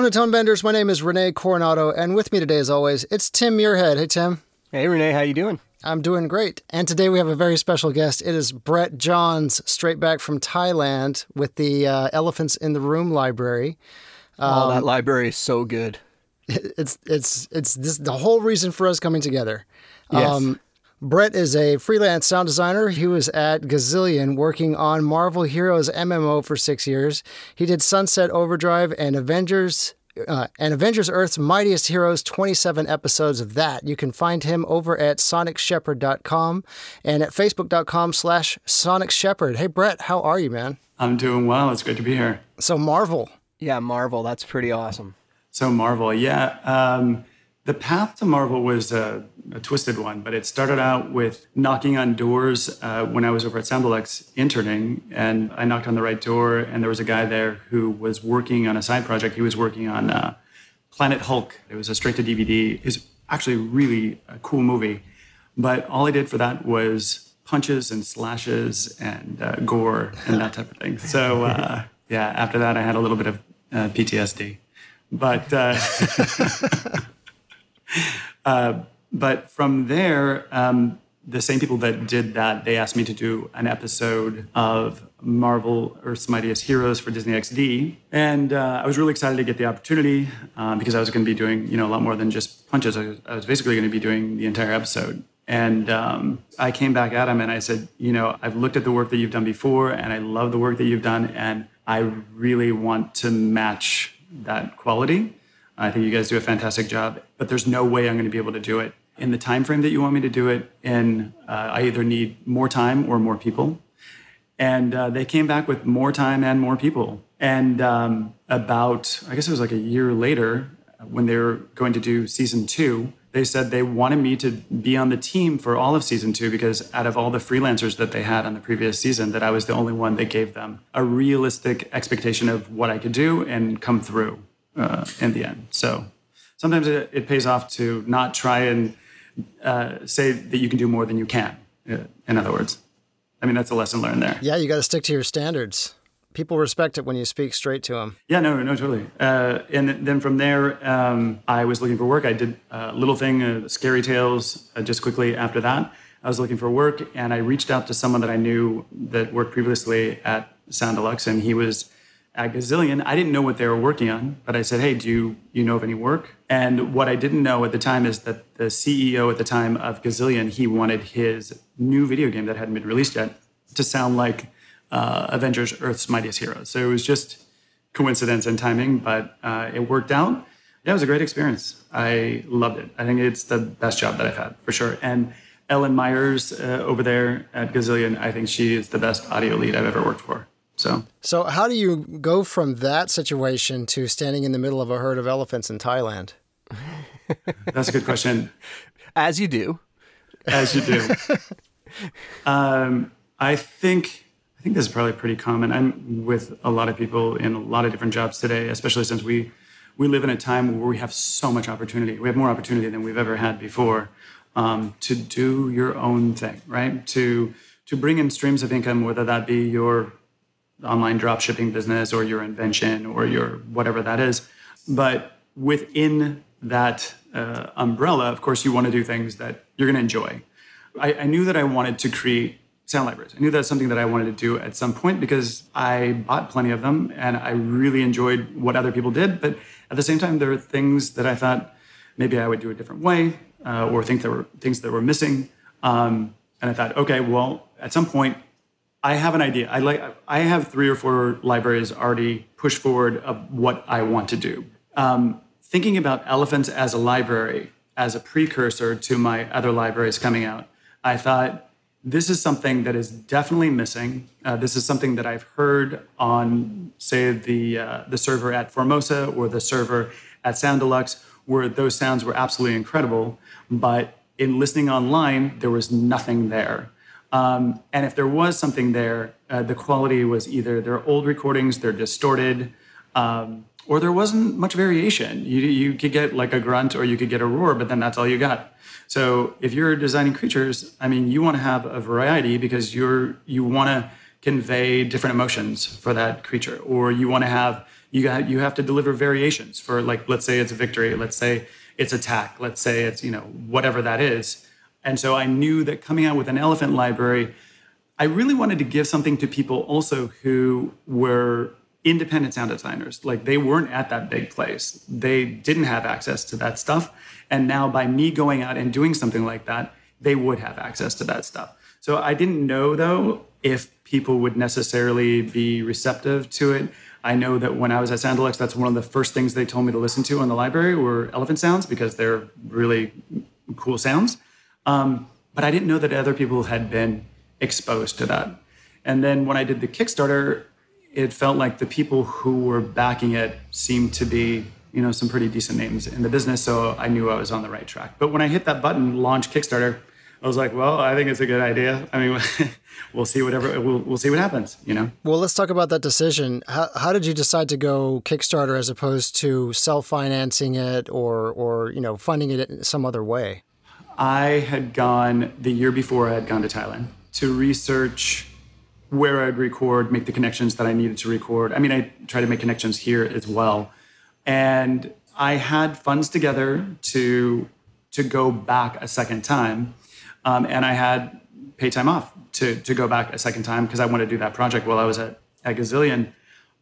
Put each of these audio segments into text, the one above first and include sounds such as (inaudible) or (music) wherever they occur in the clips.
Welcome to Tone Benders. My name is Renee Coronado, and with me today, as always, it's Tim Muirhead. Hey, Tim. Hey, Renee. How you doing? I'm doing great. And today we have a very special guest. It is Brett Johns, straight back from Thailand with the uh, Elephants in the Room Library. Um, oh, that library is so good. (laughs) It's it's it's this the whole reason for us coming together. Yes. Um, Brett is a freelance sound designer. He was at Gazillion working on Marvel Heroes MMO for six years. He did Sunset Overdrive and Avengers. Uh, and Avengers Earth's Mightiest Heroes, 27 episodes of that. You can find him over at sonicshepherd.com and at facebook.com slash sonicshepherd. Hey, Brett, how are you, man? I'm doing well. It's great to be here. So, Marvel. Yeah, Marvel. That's pretty awesome. So, Marvel. Yeah. Um, the path to Marvel was a, a, twisted one, but it started out with knocking on doors uh, when I was over at Sound interning. And I knocked on the right door, and there was a guy there who was working on a side project. He was working on uh, Planet Hulk. It was a straight to DVD. It's actually really a cool movie. But all I did for that was punches and slashes and uh, gore and that type of thing. (laughs) So, uh, yeah, after that, I had a little bit of uh, PTSD. But. (laughs) Uh, (laughs) Uh, but from there, um, the same people that did that, they asked me to do an episode of Marvel Earth's Mightiest Heroes for Disney XD. And uh, I was really excited to get the opportunity um, because I was going to be doing, you know, a lot more than just punches. I was, I was basically going to be doing the entire episode. And um, I came back at him and I said, you know, I've looked at the work that you've done before and I love the work that you've done. And I really want to match that quality. I think you guys do a fantastic job, but there's no way I'm going to be able to do it in the time frame that you want me to do it in. Uh, I either need more time or more people. And uh, they came back with more time and more people. And um, about, I guess it was like a year later, when they were going to do season two, they said they wanted me to be on the team for all of season two because out of all the freelancers that they had on the previous season, that I was the only one that gave them a realistic expectation of what I could do and come through uh, in the end. So sometimes it, it, pays off to not try and uh, say that you can do more than you can. Uh, in other words, I mean that's a lesson learned there. Yeah, you got to stick to your standards. People respect it when you speak straight to them. Yeah, no, no, totally. Uh, and then from there, um, I was looking for work. I did a little thing, uh, Scary Tales, uh, just quickly after that. I was looking for work, and I reached out to someone that I knew that worked previously at Soundelux, and he was at Gazillion. I didn't know what they were working on, but I said, "Hey, do you you know of any work?" And what I didn't know at the time is that the CEO at the time of Gazillion he wanted his new video game that hadn't been released yet to sound like uh, Avengers: Earth's Mightiest Heroes. So it was just coincidence and timing, but uh, it worked out. Yeah, it was a great experience. I loved it. I think it's the best job that I've had for sure. And Ellen Myers uh, over there at Gazillion, I think she is the best audio lead I've ever worked for. So, so how do you go from that situation to standing in the middle of a herd of elephants in Thailand? (laughs) That's a good question. As you do, as you do. (laughs) um, I think I think this is probably pretty common. I'm with a lot of people in a lot of different jobs today, especially since we we live in a time where we have so much opportunity. We have more opportunity than we've ever had before um, to do your own thing, right? To to bring in streams of income, whether that be your online drop shipping business or your invention or your whatever that is. But within that uh, umbrella, of course, you want to do things that you're going to enjoy. I, I, knew that I wanted to create sound libraries. I knew that's something that I wanted to do at some point because I bought plenty of them and I really enjoyed what other people did. But at the same time, there are things that I thought maybe I would do a different way uh, or think there were things that were missing. Um, and I thought, okay, well, at some point, I have an idea. I like. I have three or four libraries already pushed forward of what I want to do. Um, thinking about elephants as a library as a precursor to my other libraries coming out, I thought this is something that is definitely missing. Uh, this is something that I've heard on, say, the uh, the server at Formosa or the server at Soundelux, where those sounds were absolutely incredible. But in listening online, there was nothing there. Um, and if there was something there, uh, the quality was either they're old recordings, they're distorted, um, or there wasn't much variation. You, you could get like a grunt or you could get a roar, but then that's all you got. So if you're designing creatures, I mean, you want to have a variety because you're you want to convey different emotions for that creature, or you want to have you got you have to deliver variations for like let's say it's a victory, let's say it's attack, let's say it's you know whatever that is. And so I knew that coming out with an elephant library, I really wanted to give something to people also who were independent sound designers. Like they weren't at that big place. They didn't have access to that stuff. And now by me going out and doing something like that, they would have access to that stuff. So I didn't know though if people would necessarily be receptive to it. I know that when I was at Sound that's one of the first things they told me to listen to in the library were elephant sounds because they're really cool sounds. Um, but I didn't know that other people had been exposed to that. And then when I did the Kickstarter, it felt like the people who were backing it seemed to be, you know, some pretty decent names in the business. So I knew I was on the right track. But when I hit that button, launch Kickstarter, I was like, well, I think it's a good idea. I mean, (laughs) we'll see whatever we'll, we'll see what happens, you know. Well, let's talk about that decision. How, how did you decide to go Kickstarter as opposed to self financing it or or you know funding it in some other way? I had gone the year before. I had gone to Thailand to research where I'd record, make the connections that I needed to record. I mean, I try to make connections here as well. And I had funds together to to go back a second time, um, and I had pay time off to to go back a second time because I wanted to do that project while I was at at Gazillion.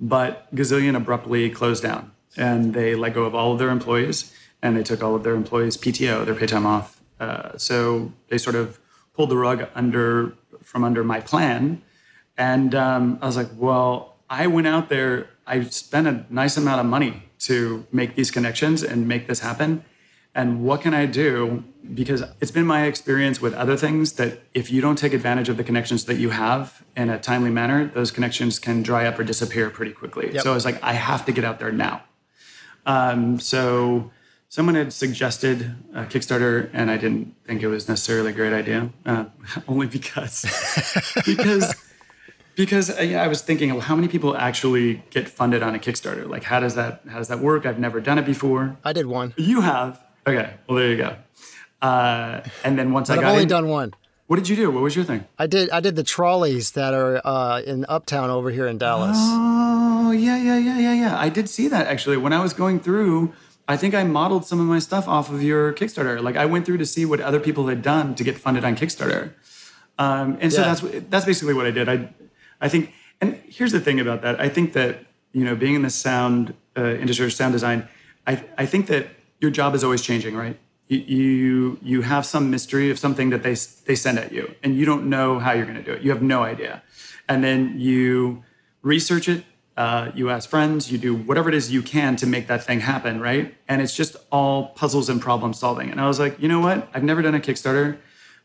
But Gazillion abruptly closed down, and they let go of all of their employees, and they took all of their employees PTO, their pay time off. Uh, so they sort of pulled the rug under from under my plan and um, I was like, well, I went out there, I spent a nice amount of money to make these connections and make this happen. And what can I do? Because it's been my experience with other things that if you don't take advantage of the connections that you have in a timely manner, those connections can dry up or disappear pretty quickly. Yep. So I was like, I have to get out there now. Um, so someone had suggested a Kickstarter, and I didn't think it was necessarily a great idea, uh, (laughs) only because (laughs) because because uh, I was thinking, well, how many people actually get funded on a Kickstarter? Like, how does that how does that work? I've never done it before. I did one. You have. Okay. Well, there you go. Uh, and then once but I got I've only in, done one. What did you do? What was your thing? I did I did the trolleys that are uh, in Uptown over here in Dallas. Oh yeah yeah yeah yeah yeah. I did see that actually when I was going through. I think I modeled some of my stuff off of your Kickstarter. Like I went through to see what other people had done to get funded on Kickstarter. Um, and so yeah. that's that's basically what I did. I I think, and here's the thing about that. I think that you know, being in the sound uh, industry or sound design, I I think that your job is always changing, right? You, you you have some mystery of something that they they send at you, and you don't know how you're going to do it. You have no idea, and then you research it. Uh, you ask friends, you do whatever it is you can to make that thing happen, right? And it's just all puzzles and problem solving. And I was like, you know what? I've never done a Kickstarter,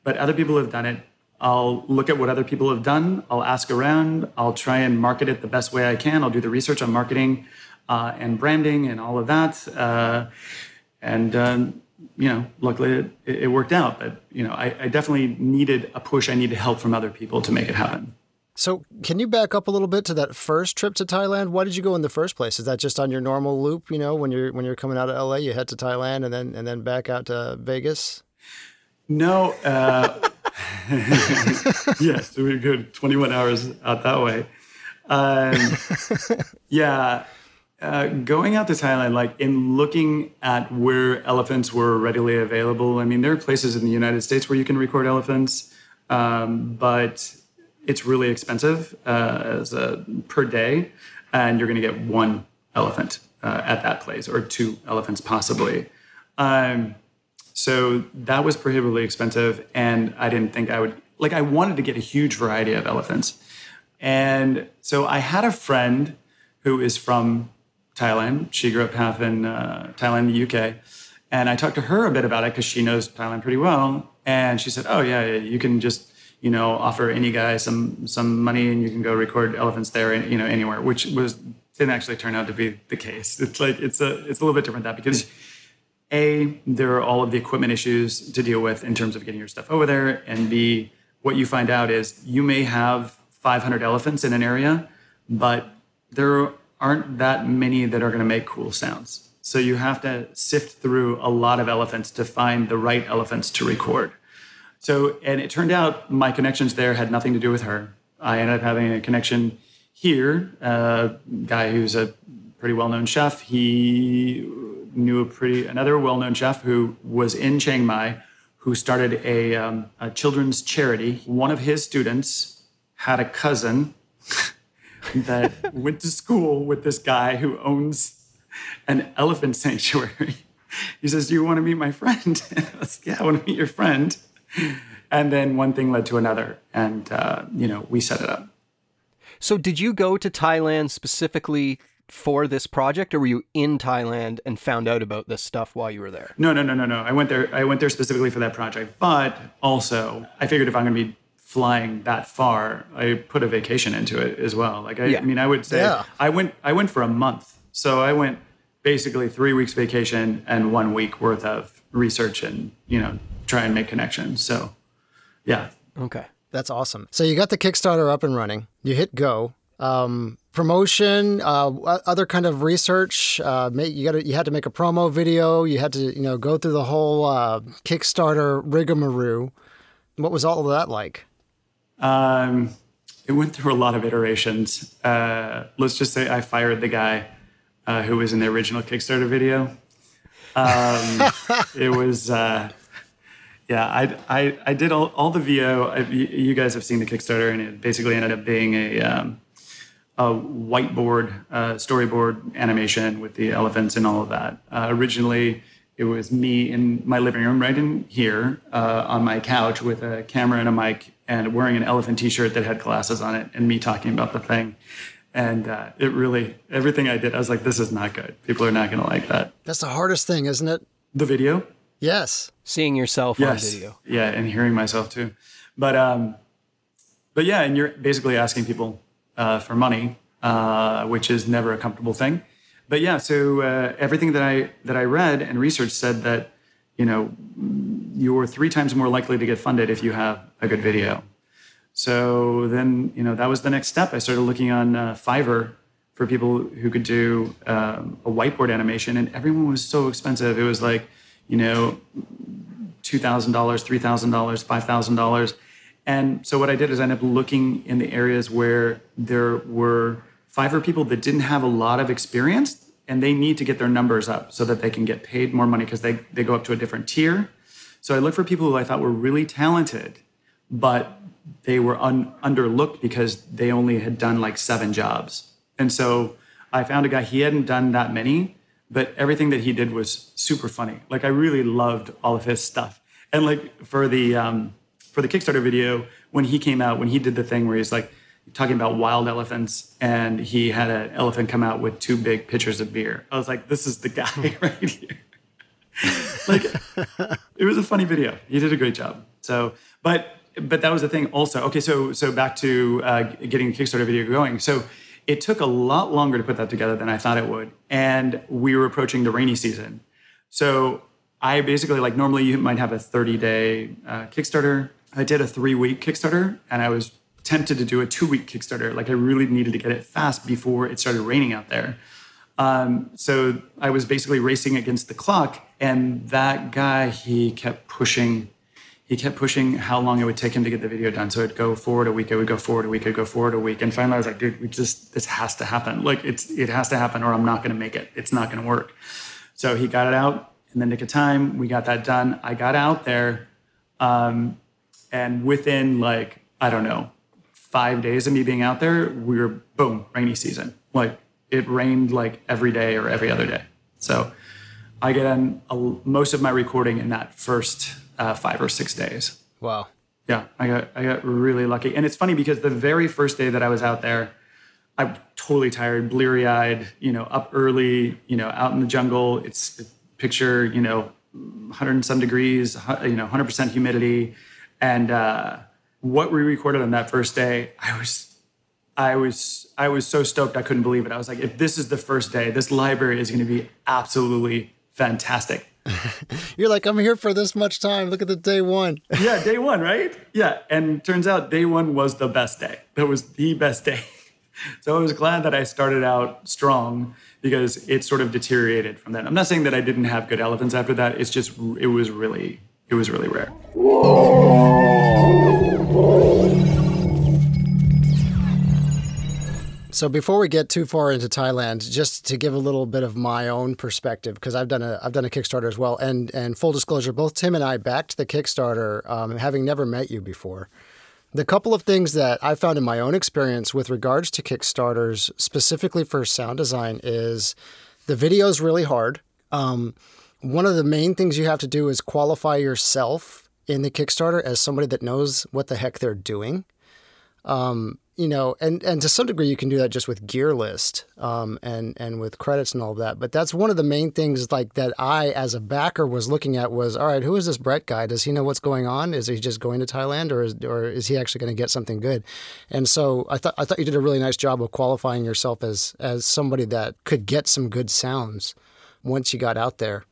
but other people have done it. I'll look at what other people have done. I'll ask around. I'll try and market it the best way I can. I'll do the research on marketing uh, and branding and all of that. Uh, and um, you know, luckily it, it, worked out. But you know, I, I definitely needed a push. I needed help from other people to make it happen. So, can you back up a little bit to that first trip to Thailand? Why did you go in the first place? Is that just on your normal loop? You know, when you're when you're coming out of LA, you head to Thailand and then and then back out to Vegas. No, uh, (laughs) yes, we go 21 hours out that way. Um, (laughs) yeah, uh, going out to Thailand, like in looking at where elephants were readily available. I mean, there are places in the United States where you can record elephants, um, but it's really expensive uh, as a, per day, and you're going to get one elephant uh, at that place or two elephants possibly. Um, so that was prohibitively expensive. And I didn't think I would, like, I wanted to get a huge variety of elephants. And so I had a friend who is from Thailand. She grew up half in uh, Thailand, the UK. And I talked to her a bit about it because she knows Thailand pretty well. And she said, "Oh yeah, you can just you know offer any guy some some money and you can go record elephants there, you know anywhere." Which was didn't actually turn out to be the case. It's like it's a it's a little bit different that because a, there are all of the equipment issues to deal with in terms of getting your stuff over there. And B, what you find out is you may have 500 elephants in an area, but there aren't that many that are going to make cool sounds. So you have to sift through a lot of elephants to find the right elephants to record. So, and it turned out my connections there had nothing to do with her. I ended up having a connection here. A guy who's a pretty well-known chef. He knew a pretty another well-known chef who was in Chiang Mai, who started a, um, a children's charity. One of his students had a cousin (laughs) that went to school with this guy who owns an elephant sanctuary. (laughs) He says, "Do you want to meet my friend?" (laughs) I was like, "Yeah, I want to meet your friend." (laughs) And then one thing led to another, and uh, you know, we set it up. So, did you go to Thailand specifically for this project, or were you in Thailand and found out about this stuff while you were there? No, no, no, no, no. I went there. I went there specifically for that project, but also I figured if I'm going to be flying that far, I put a vacation into it as well. Like, I, yeah. I mean, I would say yeah. I went. I went for a month, so I went basically three weeks vacation and one week worth of research and you know try and make connections. So yeah. Okay. That's awesome. So you got the Kickstarter up and running. You hit go. Um, promotion, uh, other kind of research. Uh, you got you had to make a promo video. You had to you know go through the whole uh, Kickstarter rigmarole. What was all of that like? Um, it went through a lot of iterations. Uh, let's just say I fired the guy uh, who was in the original Kickstarter video. Um, (laughs) it was uh, yeah, I, I, I did all, all the VO. I, you guys have seen the Kickstarter, and it basically ended up being a, um, a whiteboard, uh, storyboard animation with the elephants and all of that. Uh, originally, it was me in my living room, right in here, uh, on my couch with a camera and a mic, and wearing an elephant T-shirt that had glasses on it, and me talking about the thing. And uh, it really, everything I did, I was like, "This is not good. People are not going to like that." That's the hardest thing, isn't it? The video. Yes. Seeing yourself yes. on video. Yeah, and hearing myself too. But um, but yeah, and you're basically asking people uh, for money, uh, which is never a comfortable thing. But yeah, so uh, everything that I that I read and research said that you know you're three times more likely to get funded if you have a good video. So then you know that was the next step. I started looking on uh, Fiverr for people who could do um, a whiteboard animation, and everyone was so expensive. It was like you know, $2,000, $3,000, $5,000. And so what I did is I ended up looking in the areas where there were Fiverr people that didn't have a lot of experience and they need to get their numbers up so that they can get paid more money because they, they go up to a different tier. So I looked for people who I thought were really talented, but they were un- underlooked because they only had done like seven jobs. And so I found a guy, he hadn't done that many, but everything that he did was super funny. Like I really loved all of his stuff. And like for the um, for the Kickstarter video, when he came out, when he did the thing where he's like talking about wild elephants, and he had an elephant come out with two big pitchers of beer. I was like, this is the guy (laughs) right here. (laughs) like it was a funny video. He did a great job. So, but but that was the thing also. Okay, so so back to uh, getting Kickstarter video going. So it took a lot longer to put that together than I thought it would. And we were approaching the rainy season. So I basically, like, normally you might have a 30 day uh, Kickstarter. I did a three week Kickstarter and I was tempted to do a two week Kickstarter. Like, I really needed to get it fast before it started raining out there. Um, so I was basically racing against the clock. And that guy, he kept pushing he kept pushing how long it would take him to get the video done. So it'd go forward a week, it would go forward a week, it'd go forward a week. And finally I was like, dude, we just this has to happen. Like it's it has to happen or I'm not gonna make it. It's not gonna work. So he got it out in the nick of time. We got that done. I got out there. Um, and within like, I don't know, five days of me being out there, we were boom, rainy season. Like it rained like every day or every other day. So I get in a, most of my recording in that first uh, five or six days. Wow. Yeah, I got I got really lucky, and it's funny because the very first day that I was out there, I'm totally tired, bleary eyed. You know, up early. You know, out in the jungle. It's picture. You know, 100 some degrees. You know, 100 percent humidity, and uh, what we recorded on that first day, I was I was I was so stoked I couldn't believe it. I was like, if this is the first day, this library is going to be absolutely fantastic. (laughs) You're like, I'm here for this much time. Look at the day one. (laughs) yeah, day one, right? Yeah. And turns out day one was the best day. That was the best day. (laughs) So I was glad that I started out strong because it sort of deteriorated from then. I'm not saying that I didn't have good elephants after that. It's just, it was really, it was really rare. So before we get too far into Thailand, just to give a little bit of my own perspective, because I've done a I've done a Kickstarter as well, and and full disclosure, both Tim and I backed the Kickstarter, um, having never met you before. The couple of things that I found in my own experience with regards to Kickstarters, specifically for sound design, is the video is really hard. Um, one of the main things you have to do is qualify yourself in the Kickstarter as somebody that knows what the heck they're doing. Um, you know, and, and to some degree you can do that just with gear list um, and and with credits and all of that. But that's one of the main things like that I as a backer was looking at was all right, who is this Brett guy? Does he know what's going on? Is he just going to Thailand or is or is he actually going to get something good? And so I thought I thought you did a really nice job of qualifying yourself as as somebody that could get some good sounds once you got out there.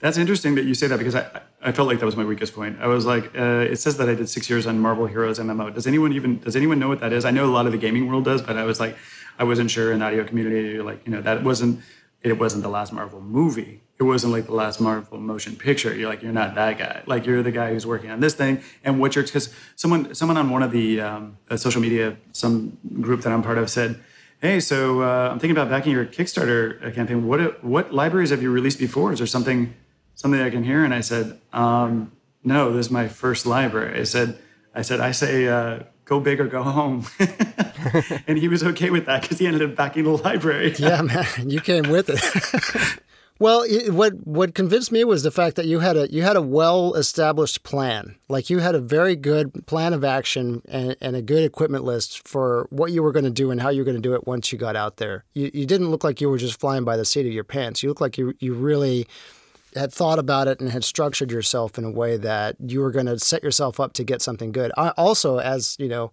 That's interesting that you say that because I, I felt like that was my weakest point. I was like, uh, it says that I did six years on Marvel Heroes MMO. Does anyone even does anyone know what that is? I know a lot of the gaming world does, but I was like, I wasn't sure in the audio community. Like, you know, that wasn't it wasn't the last Marvel movie. It wasn't like the last Marvel motion picture. You're like, you're not that guy. Like, you're the guy who's working on this thing. And what you're because someone someone on one of the um, uh, social media some group that I'm part of said. Hey, so uh, I'm thinking about backing your Kickstarter campaign. What what libraries have you released before? Is there something something I can hear? And I said, um, no, this is my first library. I said, I said, I say, uh, go big or go home. (laughs) and he was okay with that because he ended up backing the library. (laughs) yeah, man, you came with it. (laughs) well, what what convinced me was the fact that you had a you had a well established plan. Like you had a very good plan of action and, and a good equipment list for what you were going to do and how you were going to do it once you got out there. You you didn't look like you were just flying by the seat of your pants. You looked like you you really had thought about it and had structured yourself in a way that you were going to set yourself up to get something good. I also, as you know,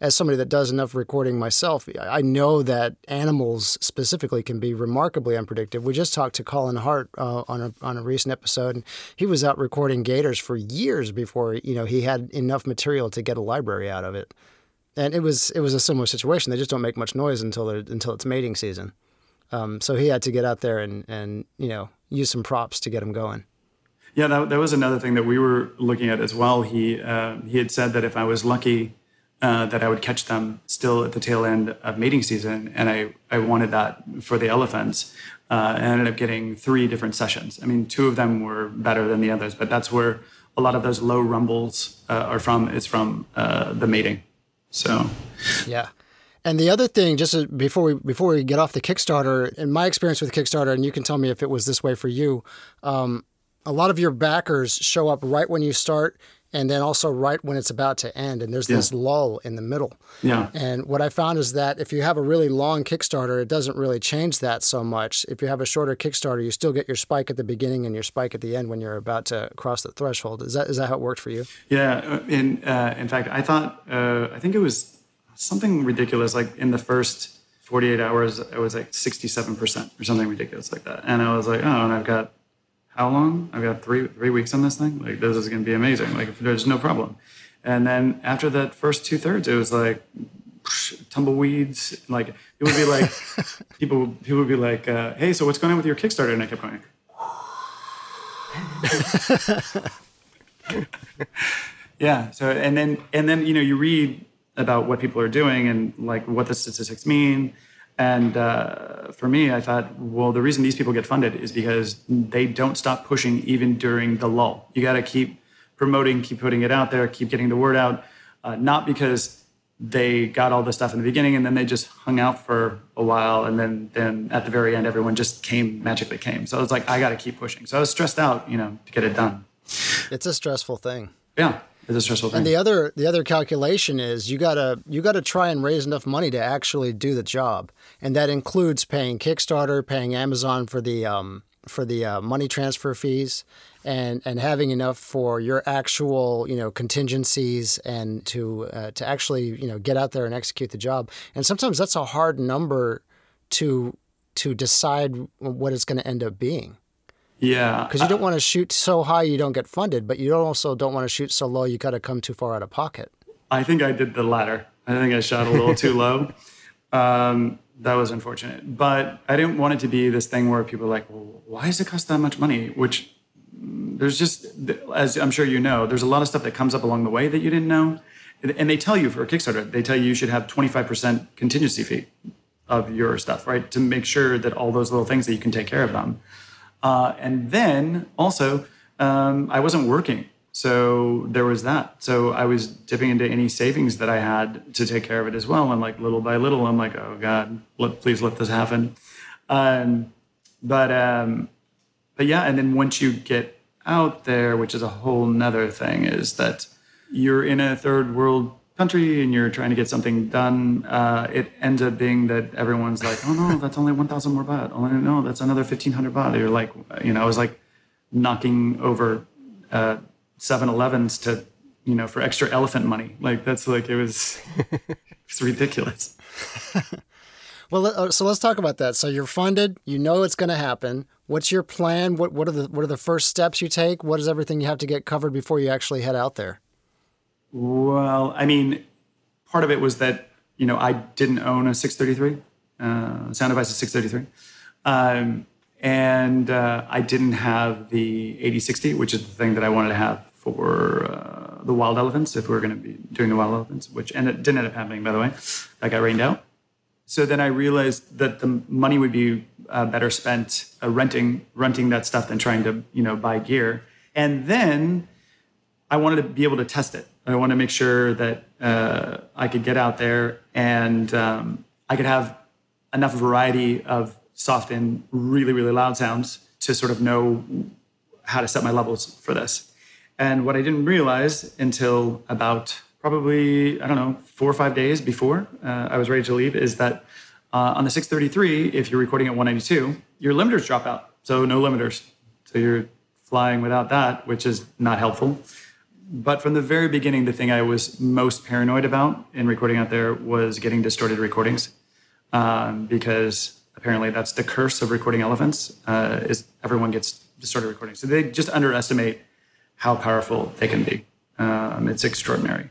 as somebody that does enough recording myself, I know that animals specifically can be remarkably unpredictable. We just talked to Colin Hart uh, on a on a recent episode, and he was out recording gators for years before you know he had enough material to get a library out of it. And it was it was a similar situation. They just don't make much noise until until it's mating season. Um, so he had to get out there and and you know use some props to get him going. Yeah, that, that was another thing that we were looking at as well. He uh, he had said that if I was lucky, uh, that I would catch them still at the tail end of mating season, and I I wanted that for the elephants. Uh, and I ended up getting three different sessions. I mean, two of them were better than the others, but that's where a lot of those low rumbles uh, are from. Is from uh, the mating. So, yeah. And the other thing, just before we before we get off the Kickstarter, in my experience with Kickstarter, and you can tell me if it was this way for you, um, a lot of your backers show up right when you start, and then also right when it's about to end, and there's yeah. this lull in the middle. Yeah. And what I found is that if you have a really long Kickstarter, it doesn't really change that so much. If you have a shorter Kickstarter, you still get your spike at the beginning and your spike at the end when you're about to cross the threshold. Is that is that how it worked for you? Yeah. In uh, in fact, I thought uh, I think it was something ridiculous. Like in the first 48 hours, it was like 67% or something ridiculous like that. And I was like, oh, and I've got how long? I've got three three weeks on this thing. Like this is going to be amazing. Like there's no problem. And then after that first two thirds, it was like tumbleweeds. Like it would be like (laughs) people people would be like, uh, hey, so what's going on with your Kickstarter? And I kept going. (laughs) (laughs) yeah. So and then and then you know you read about what people are doing and like what the statistics mean. And uh, for me, I thought, well, the reason these people get funded is because they don't stop pushing even during the lull. You got to keep promoting, keep putting it out there, keep getting the word out. Uh, not because they got all this stuff in the beginning and then they just hung out for a while and then then at the very end everyone just came magically came. So it's like I got to keep pushing. So I was stressed out, you know, to get it done. It's a stressful thing. Yeah. It's a stressful thing. And the other the other calculation is you gotta you gotta try and raise enough money to actually do the job, and that includes paying Kickstarter, paying Amazon for the um, for the uh, money transfer fees, and and having enough for your actual you know contingencies and to uh, to actually you know get out there and execute the job. And sometimes that's a hard number to to decide what it's going to end up being. Yeah. Because you don't want to shoot so high you don't get funded, but you also don't want to shoot so low you got to come too far out of pocket. I think I did the latter. I think I shot a little too (laughs) low. Um, that was unfortunate. But I didn't want it to be this thing where people are like, well, why does it cost that much money? Which mm, there's just, as I'm sure you know, there's a lot of stuff that comes up along the way that you didn't know. And they tell you for a Kickstarter, they tell you you should have 25% contingency fee. of your stuff, right? To make sure that all those little things that you can take care of them. Uh, and then also, um, I wasn't working. So there was that. So I was dipping into any savings that I had to take care of it as well. And like little by little, I'm like, oh God, let, please let this happen. Um, but um, but yeah, and then once you get out there, which is a whole nother thing, is that you're in a third world country and you're trying to get something done, uh, it ends up being that everyone's like, oh no, that's only 1,000 more baht. Oh no, that's another 1,500 baht. You're like, you know, I was like knocking over uh, 7-Elevens to, you know, for extra elephant money. Like that's like, it was, (laughs) it's ridiculous. (laughs) well, uh, so let's talk about that. So you're funded, you know it's going to happen. What's your plan? What, what are the, what are the first steps you take? What is everything you have to get covered before you actually head out there? Well, I mean, part of it was that you know I didn't own a 633 uh, sound device, a 633, um, and uh, I didn't have the 8060, which is the thing that I wanted to have for uh, the wild elephants if we were going to be doing the wild elephants, which ended, didn't end up happening, by the way. That got rained out. So then I realized that the money would be uh, better spent uh, renting renting that stuff than trying to you know buy gear. And then I wanted to be able to test it. I want to make sure that uh, I could get out there and um, I could have enough variety of soft and really, really loud sounds to sort of know how to set my levels for this. And what I didn't realize until about probably, I don't know, four or five days before uh, I was ready to leave is that uh, on the 633, if you're recording at 192, your limiters drop out. So no limiters. So you're flying without that, which is not helpful but from the very beginning, the thing I was most paranoid about in recording out there was getting distorted recordings, um, because apparently that's the curse of recording elephants. Uh, is everyone gets distorted recordings, so they just underestimate how powerful they can be. Um, it's extraordinary.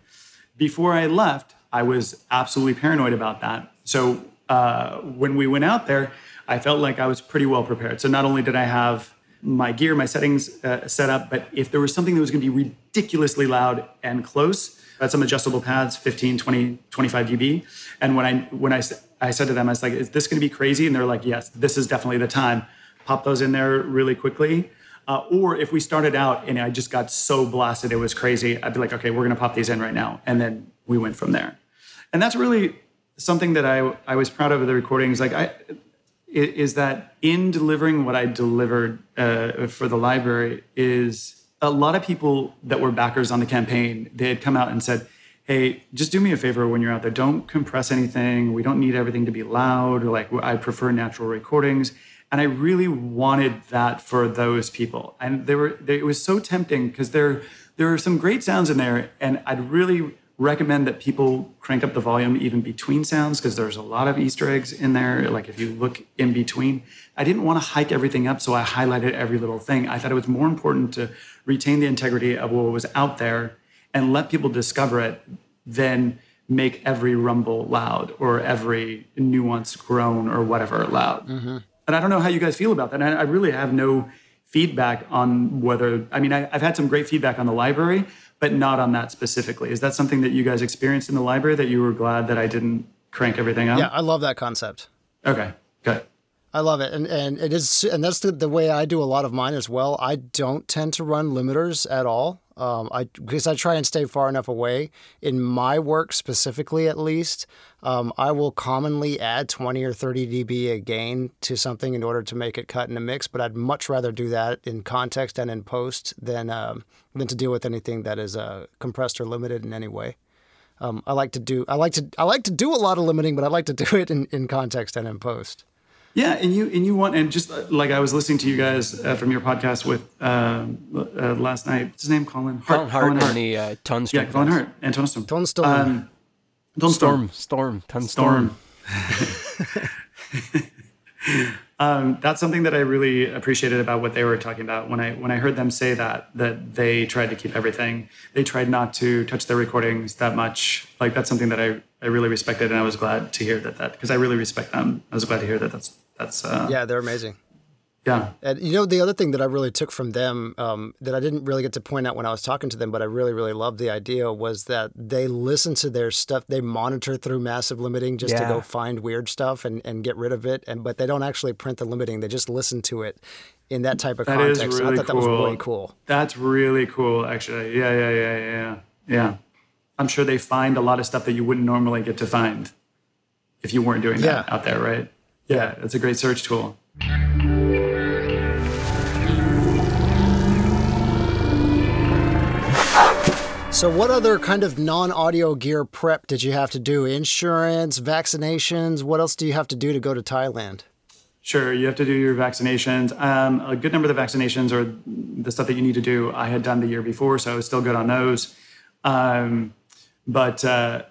Before I left, I was absolutely paranoid about that. So uh, when we went out there, I felt like I was pretty well prepared. So not only did I have my gear, my settings uh, set up. But if there was something that was going to be ridiculously loud and close, had some adjustable pads, 15, 20, 25 dB. And when I when I, I said to them, I was like, is this going to be crazy? And they're like, yes, this is definitely the time. Pop those in there really quickly. Uh, or if we started out and I just got so blasted it was crazy, I'd be like, okay, we're going to pop these in right now. And then we went from there. And that's really something that I, I was proud of the recordings. Like I, is that in delivering what I delivered uh, for the library is a lot of people that were backers on the campaign. They had come out and said, "Hey, just do me a favor when you're out there. Don't compress anything. We don't need everything to be loud. Or like I prefer natural recordings." And I really wanted that for those people. And they were they, it was so tempting because there there are some great sounds in there, and I'd really recommend that people crank up the volume even between sounds because there's a lot of Easter eggs in there. Like if you look in between, I didn't want to hike everything up, so I highlighted every little thing. I thought it was more important to retain the integrity of what was out there and let people discover it than make every rumble loud or every nuance groan or whatever loud. Mm-hmm. And I don't know how you guys feel about that. I really have no feedback on whether, I mean, I, I've had some great feedback on the library, but not on that specifically. Is that something that you guys experienced in the library that you were glad that I didn't crank everything up? Yeah, I love that concept. Okay, good. I love it, and and it is, and that's the, the way I do a lot of mine as well. I don't tend to run limiters at all. Um, I because I try and stay far enough away. In my work specifically, at least, um, I will commonly add 20 or 30 dB a gain to something in order to make it cut in a mix. But I'd much rather do that in context and in post than um, than to deal with anything that is uh, compressed or limited in any way. Um, I like to do I like to I like to do a lot of limiting, but I like to do it in, in context and in post. Yeah, and you and you want and just uh, like I was listening to you guys uh, from your podcast with um, uh, last night. What's his name? Colin Hart. Colin Hart, Colin Hart. and the uh, Tonsturm. Yeah, Colin Hart and Tonsturm. Tonsturm. Um, Tonsturm. Storm. Tonsturm. Storm. (laughs) um, that's something that I really appreciated about what they were talking about when I when I heard them say that that they tried to keep everything. They tried not to touch their recordings that much. Like that's something that I I really respected, and I was glad to hear that that because I really respect them. I was glad to hear that that's that's uh, yeah, they're amazing. Yeah. And you know, the other thing that I really took from them um, that I didn't really get to point out when I was talking to them, but I really, really loved the idea was that they listen to their stuff. They monitor through massive limiting just to go find weird stuff and, and get rid of it. And but they don't actually print the limiting. They just listen to it in that type of That is context. really I thought cool. that was really cool. That's really cool, actually. Yeah, yeah, yeah, yeah, yeah. Yeah. I'm sure they find a lot of stuff that you wouldn't normally get to find if you weren't doing that Yeah. out there, right? Yeah, it's a great search tool. So, what other kind of non-audio gear prep did you have to do? Insurance, vaccinations. What else do you have to do to go to Thailand? Sure, you have to do your vaccinations. Um, a good number of the vaccinations or the stuff that you need to do, I had done the year before, so I was still good on those. Um, but uh,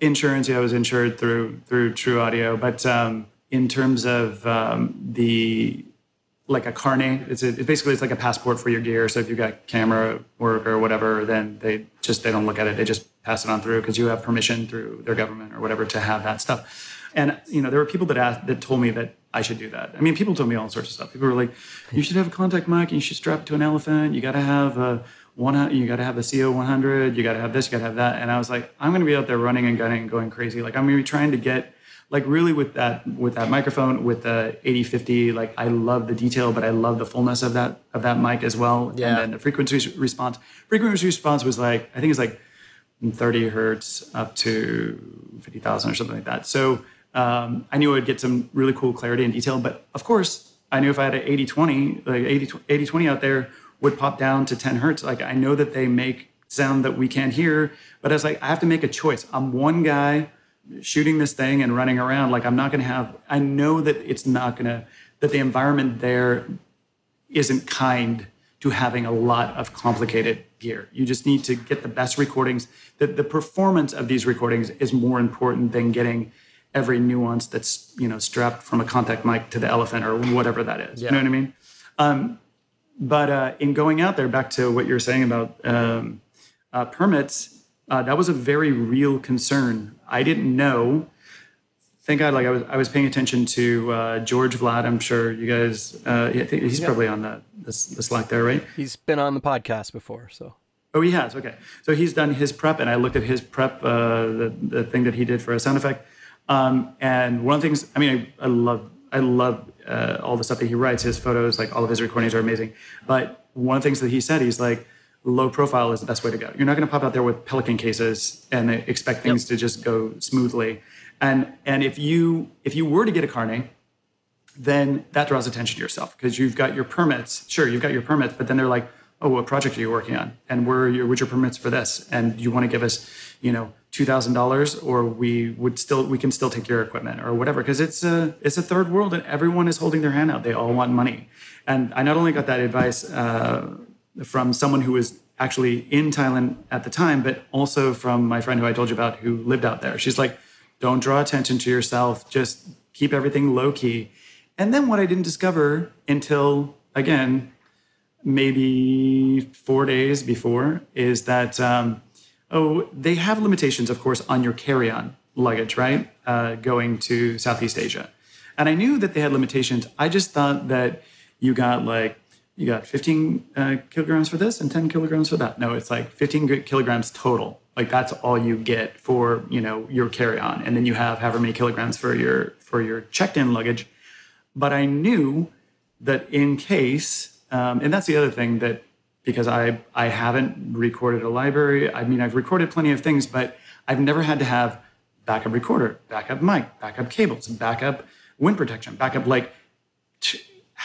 insurance, yeah, I was insured through through True Audio. But um, in terms of um, the like a carnet, it's, a, it's basically it's like a passport for your gear. So if you've got camera work or whatever, then they just they don't look at it. They just pass it on through because you have permission through their government or whatever to have that stuff. And you know, there were people that asked, that told me that I should do that. I mean, people told me all sorts of stuff. People were like, "You should have a contact mic. You should strap it to an elephant. You got to have a one. You got to have a CO 100. You got to have this. You got to have that." And I was like, "I'm going to be out there running and gunning and going crazy. Like I'm going to be trying to get." Like really with that with that microphone with the 8050 like I love the detail but I love the fullness of that of that mic as well Yeah. and then the frequency response frequency response was like I think it's like 30 hertz up to 50,000 or something like that. So um, I knew I would get some really cool clarity and detail. But of course, I knew if I had an 80 20, like 80 80 20 out there would pop down to 10 hertz. Like I know that they make sound that we can't hear, but I was like, I have to make a choice. I'm one guy shooting this thing and running around. Like I'm not going to have, I know that it's not going to, that the environment there isn't kind to having a lot of complicated gear. You just need to get the best recordings. that the performance of these recordings is more important than getting every nuance that's you know strapped from a contact mic to the elephant or whatever that is. You know what I mean? Um, but uh, in going out there, back to what you were saying about um, uh, permits, uh, that was a very real concern. I didn't know thank God, like I was, I was paying attention to uh, George Vlad. I'm sure you guys, uh, I think he's probably on the, the, the Slack there, right? He's been on the podcast before, so Oh, he has. Okay, so he's done his prep, and I looked at his prep, uh, the the thing that he did for a sound effect. Um, and one of the things, I mean, I, I love, I love uh, all the stuff that he writes. His photos, like all of his recordings, are amazing. But one of the things that he said, he's like, low profile is the best way to go. You're not going to pop out there with pelican cases and expect things to just go smoothly. And and if you if you were to get a carnet, then that draws attention to yourself because you've got your permits. Sure, you've got your permits, but then they're like, oh, what project are you working on? And where are your, what's your permits for this? And you want to give us, you know, two thousand dollars, or we would still we can still take your equipment or whatever because it's a it's a third world and everyone is holding their hand out. They all want money. And I not only got that advice uh, from someone who was actually in Thailand at the time, but also from my friend who I told you about who lived out there. She's like, don't draw attention to yourself. Just keep everything low key. And then what I didn't discover until, again, maybe four days before is that, um, oh, they have limitations, of course, on your carry on luggage, right? Uh, going to Southeast Asia. And I knew that they had limitations. I just thought that you got like, you got 15 uh, kilograms for this and 10 kilograms for that. No, it's like 15 kilograms total. Like that's all you get for you know your carry on, and then you have however many kilograms for your for your checked in luggage. But I knew that in case, um, and that's the other thing that because I I haven't recorded a library. I mean, I've recorded plenty of things, but I've never had to have backup recorder, backup mic, backup cables, backup wind protection, backup like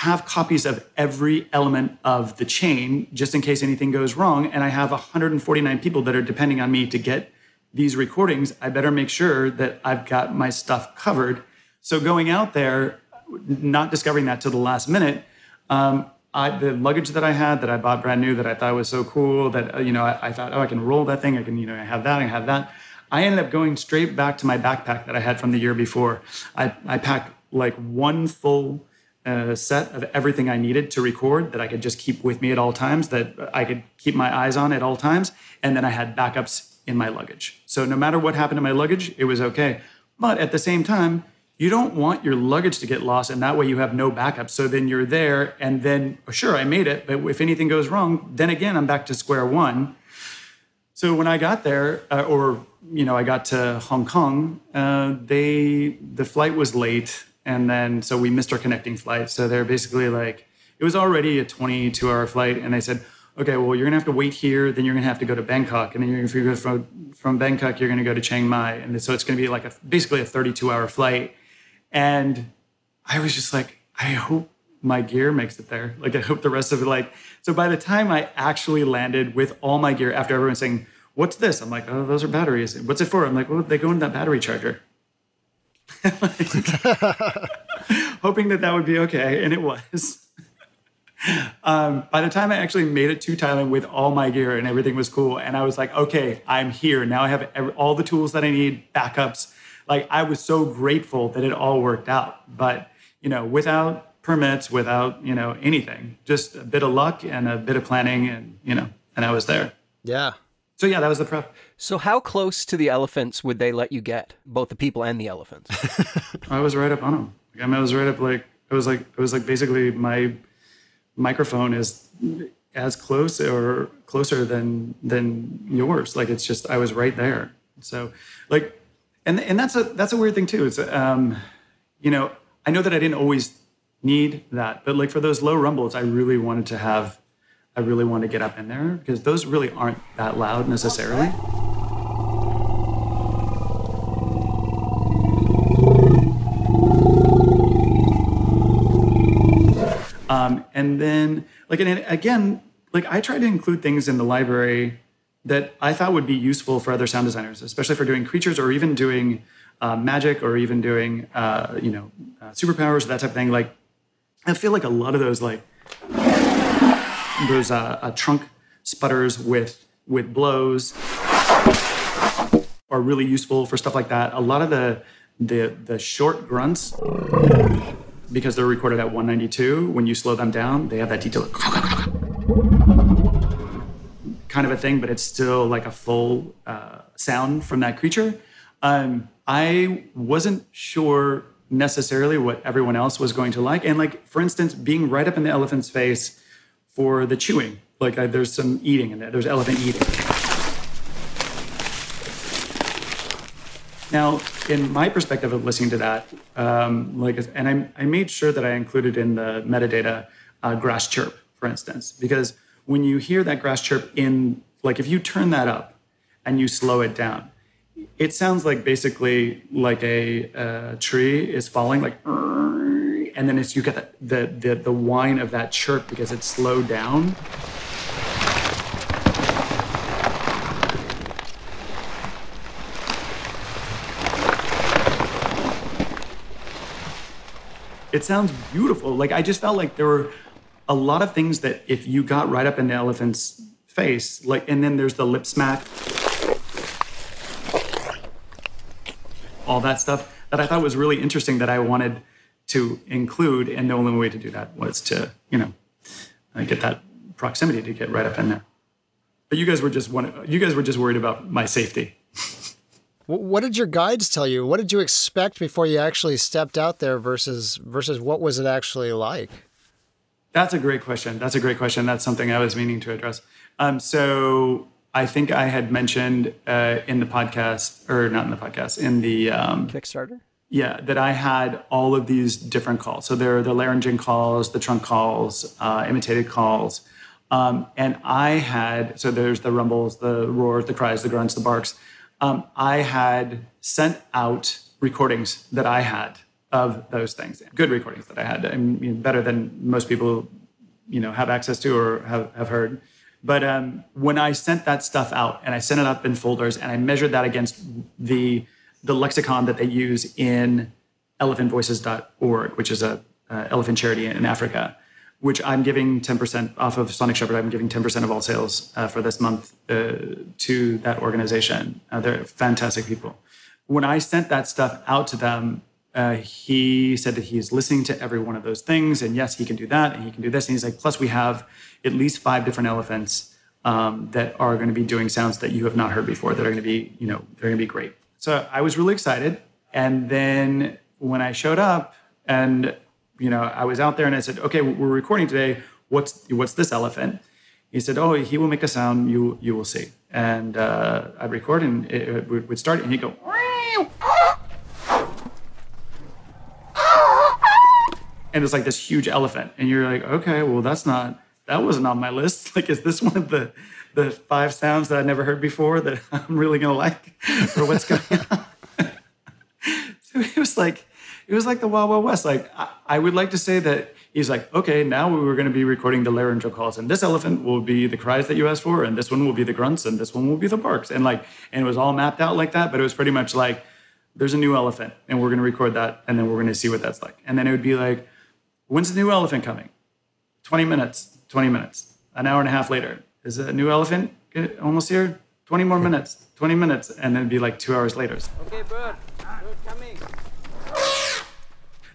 have copies of every element of the chain just in case anything goes wrong. And I have 149 people that are depending on me to get these recordings. I better make sure that I've got my stuff covered. So going out there, not discovering that till the last minute, um, I, the luggage that I had that I bought brand new that I thought was so cool that uh, you know I, I thought oh I can roll that thing I can you know I have that I have that I ended up going straight back to my backpack that I had from the year before I, I packed like one full uh, set of everything I needed to record that I could just keep with me at all times that I could keep my eyes on at all times and then I had backups in my luggage. So no matter what happened to my luggage it was okay. But at the same time you don't want your luggage to get lost and that way you have no backup. So then you're there and then sure i made it but if anything goes wrong then again i'm back to square one. So when i got there uh, or you know i got to hong kong uh, they the flight was late and then so we missed our connecting flight so they're basically like it was already a 22 hour flight and they said okay well you're gonna have to wait here then you're gonna have to go to bangkok and then you're, you go from, from bangkok you're gonna go to chiang mai and so it's gonna be like a basically a 32 hour flight and I was just like, I hope my gear makes it there. Like, I hope the rest of it, like, so by the time I actually landed with all my gear, after everyone saying, What's this? I'm like, Oh, those are batteries. What's it for? I'm like, Well, they go in that battery charger. (laughs) hoping that that would be okay. And it was. um, by the time I actually made it to Thailand with all my gear and everything was cool, and I was like, okay, I'm here. Now I have all the tools that I need, backups like I was so grateful that it all worked out. But, you know, without permits, without, you know, anything, just a bit of luck and a bit of planning and, you know, and I was there. Yeah. So yeah, that was the prep. So how close to the elephants would they let you get, both the people and the elephants? (laughs) I was right up on them. I mean, I was right up like it was like it was like basically my microphone is as close or closer than than yours. Like it's just I was right there. So like and and that's a that's a weird thing too. It's um, you know, I know that I didn't always need that, but like for those low rumbles, I really wanted to have, I really wanted to get up in there because those really aren't that loud necessarily. Um, and then like and again, like I try to include things in the library that I thought would be useful for other sound designers, especially for doing creatures or even doing uh, magic or even doing uh, you know uh, superpowers or that type of thing. Like I feel like a lot of those like those uh, uh, trunk sputters with with blows are really useful for stuff like that. A lot of the the the short grunts because they're recorded at 192 when you slow them down they have that detail kind of a thing, but it's still like a full uh, sound from that creature. Um, I wasn't sure necessarily what everyone else was going to like. And like, for instance, being right up in the elephant's face for the chewing, like uh, there's some eating in there. There's elephant eating. Now, in my perspective of listening to that, um, like, and I, I, made sure that I included in the metadata uh, grass chirp, for instance, because when you hear that grass chirp in, like if you turn that up and you slow it down, it sounds like basically like a, a tree is falling, like, and then it's you get the, the the the whine of that chirp because it's slowed down. It sounds beautiful. Like I just felt like there were a lot of things that if you got right up in the elephant's face, like, and then there's the lip smack, all that stuff that I thought was really interesting that I wanted to include. And the only way to do that was to, you know, uh, get that proximity to get right up in there. But you guys were just one, you guys were just worried about my safety. What did your guides tell you? What did you expect before you actually stepped out there versus versus what was it actually like? That's a great question. That's a great question. That's something I was meaning to address. Um, so I think I had mentioned uh, in the podcast, or not in the podcast, in the um, Kickstarter. Yeah, that I had all of these different calls. So there are the laryngeal calls, the trunk calls, uh, imitated calls. Um, and I had, so there's the rumbles, the roars, the cries, the grunts, the barks. Um, I had sent out recordings that I had of those things. Good recordings that I had, I mean, better than most people, you know, have access to or have, have heard. But um, when I sent that stuff out and I sent it up in folders and I measured that against the the lexicon that they use in elephantvoices.org, which is a uh, elephant charity in Africa, which I'm giving 10% off of Sonic Shepherd. I'm giving 10% of all sales uh, for this month uh, to that organization. Uh, they're fantastic people. When I sent that stuff out to them, uh, he said that he's listening to every one of those things. And yes, he can do that and he can do this. And he's like, plus, we have at least five different elephants um, that are going to be doing sounds that you have not heard before that are going to be, you know, they're going to be great. So I was really excited. And then when I showed up and you know I was out there and I said, okay, we're recording today. What's what's this elephant? He said, oh, he will make a sound. You you will see. And uh, I'd record and it, it would start and he'd go. And it's like this huge elephant, and you're like, okay, well, that's not that wasn't on my list. (laughs) Like, is this one of the the five sounds that I never heard before that (laughs) I'm really gonna like, or what's going (laughs) on? so it was like, it was like the Wild Wild West. Like, I, I would like to say that he's like, okay, now we were going to be recording the laryngeal calls, and this elephant will be the cries that you asked for, and this one will be the grunts, and this one will be the barks, and like, and it was all mapped out like that. But it was pretty much like, there's a new elephant, and we're going to record that, and then we're going to see what that's like, and then it would be like, when's the new elephant coming? 20 minutes, 20 minutes. An hour and a half later, is a new elephant uh, almost here? 20 more minutes, 20 minutes, and then it'd be like two hours later. Okay, bird.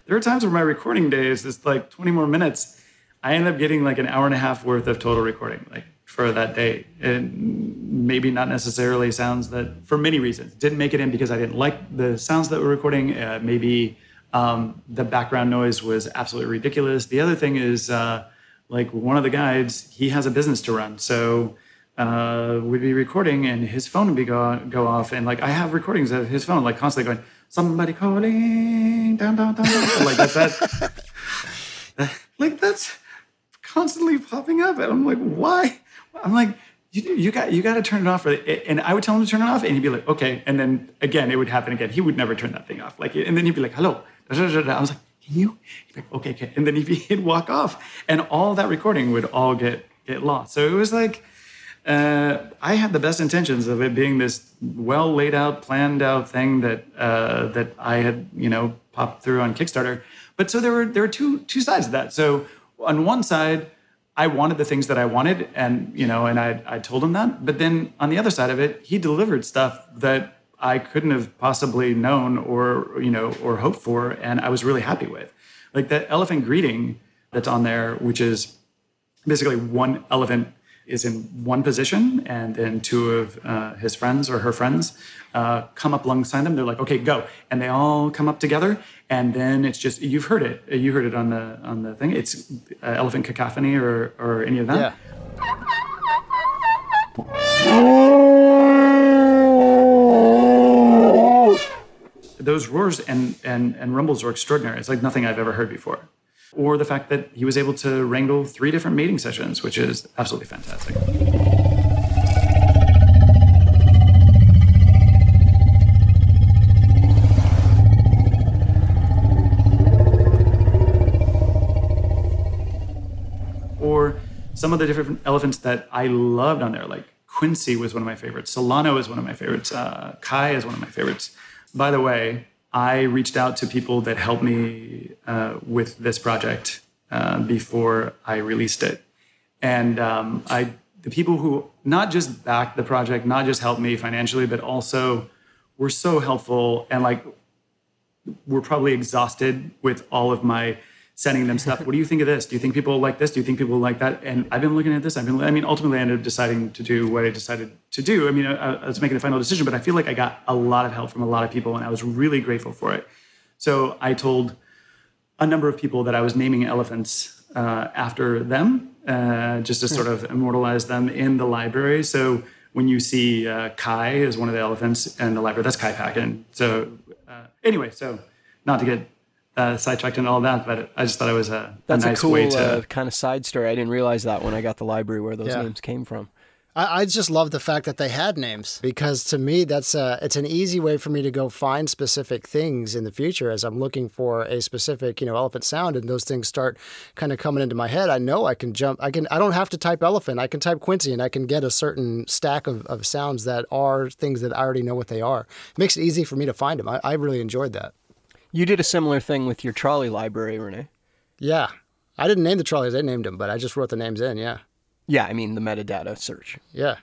There are times where my recording days is like 20 more minutes. I end up getting like an hour and a half worth of total recording, like for that day. And maybe not necessarily sounds that, for many reasons, didn't make it in because I didn't like the sounds that were recording. Uh, maybe um, the background noise was absolutely ridiculous. The other thing is, uh, like one of the guides, he has a business to run. So uh, we'd be recording and his phone would be go, go off. And like I have recordings of his phone, like constantly going, somebody calling, down, down, down, down. like that's that. (laughs) like that's constantly popping up. And I'm like, why? I'm like, you, you got you got to turn it off. And I would tell him to turn it off, and he'd be like, okay. And then again, it would happen again. He would never turn that thing off. Like, and then he'd be like, hello. I was like, can you? He'd be like, okay, okay. And then he'd, (laughs) he'd walk off, and all that recording would all get get lost. So it was like uh, I had the best intentions of it being this well laid out, planned out thing that uh, that I had, you know, popped through on Kickstarter. But so there were there were two two sides of that. So on one side, I wanted the things that I wanted, and you know, and I I told him that. But then on the other side of it, he delivered stuff that I couldn't have possibly known or you know or hoped for, and I was really happy with. Like that elephant greeting that's on there, which is basically one elephant is in one position, and then two of uh, his friends or her friends uh, come up alongside them. They're like, "Okay, go!" And they all come up together, and then it's just you've heard it. You heard it on the on the thing. It's uh, elephant cacophony or or any of that. Yeah. Those roars and, and, and rumbles are extraordinary. It's like nothing I've ever heard before or the fact that he was able to wrangle three different mating sessions, which is absolutely fantastic. Or some of the different elephants that I loved on there, like Quincy was one of my favorites, Solano is one of my favorites, uh, Kai is one of my favorites. By the way, I reached out to people that helped me uh, with this project uh, before I released it, and um, I the people who not just backed the project, not just helped me financially, but also were so helpful and like were probably exhausted with all of my sending them stuff. what do you think of this? Do you think people like this? Do you think people like that? And I've been looking at this. I've been, I mean, ultimately I ended up deciding to do what I decided to do. I mean, I, I was making the final decision, but I feel like I got a lot of help from a lot of people and I was really grateful for it. So I told a number of people that I was naming elephants uh, after them, uh, just to sort of immortalize them in the library. So when you see uh, Kai as one of the elephants in the library, that's Kai Packen. So uh, anyway, so not to get uh, sidetracked and all that, but I just thought it was a, That's a nice a cool way to. uh, kind of side story. I didn't realize that when I got the library where those Yeah. names came from. I, I just love the fact that they had names because to me that's uh it's an easy way for me to go find specific things in the future as I'm looking for a specific you know elephant sound and those things start kind of coming into my head. I know I can jump. I can. I don't have to type elephant. I can type Quincy and I can get a certain stack of, of sounds that are things that I already know what they are. It makes it easy for me to find them. I, I really enjoyed that. You did a similar thing with your trolley library, Renee. Yeah. I didn't name the trolleys. I named them, but I just wrote the names in. Yeah. Yeah, I mean the metadata search. Yeah.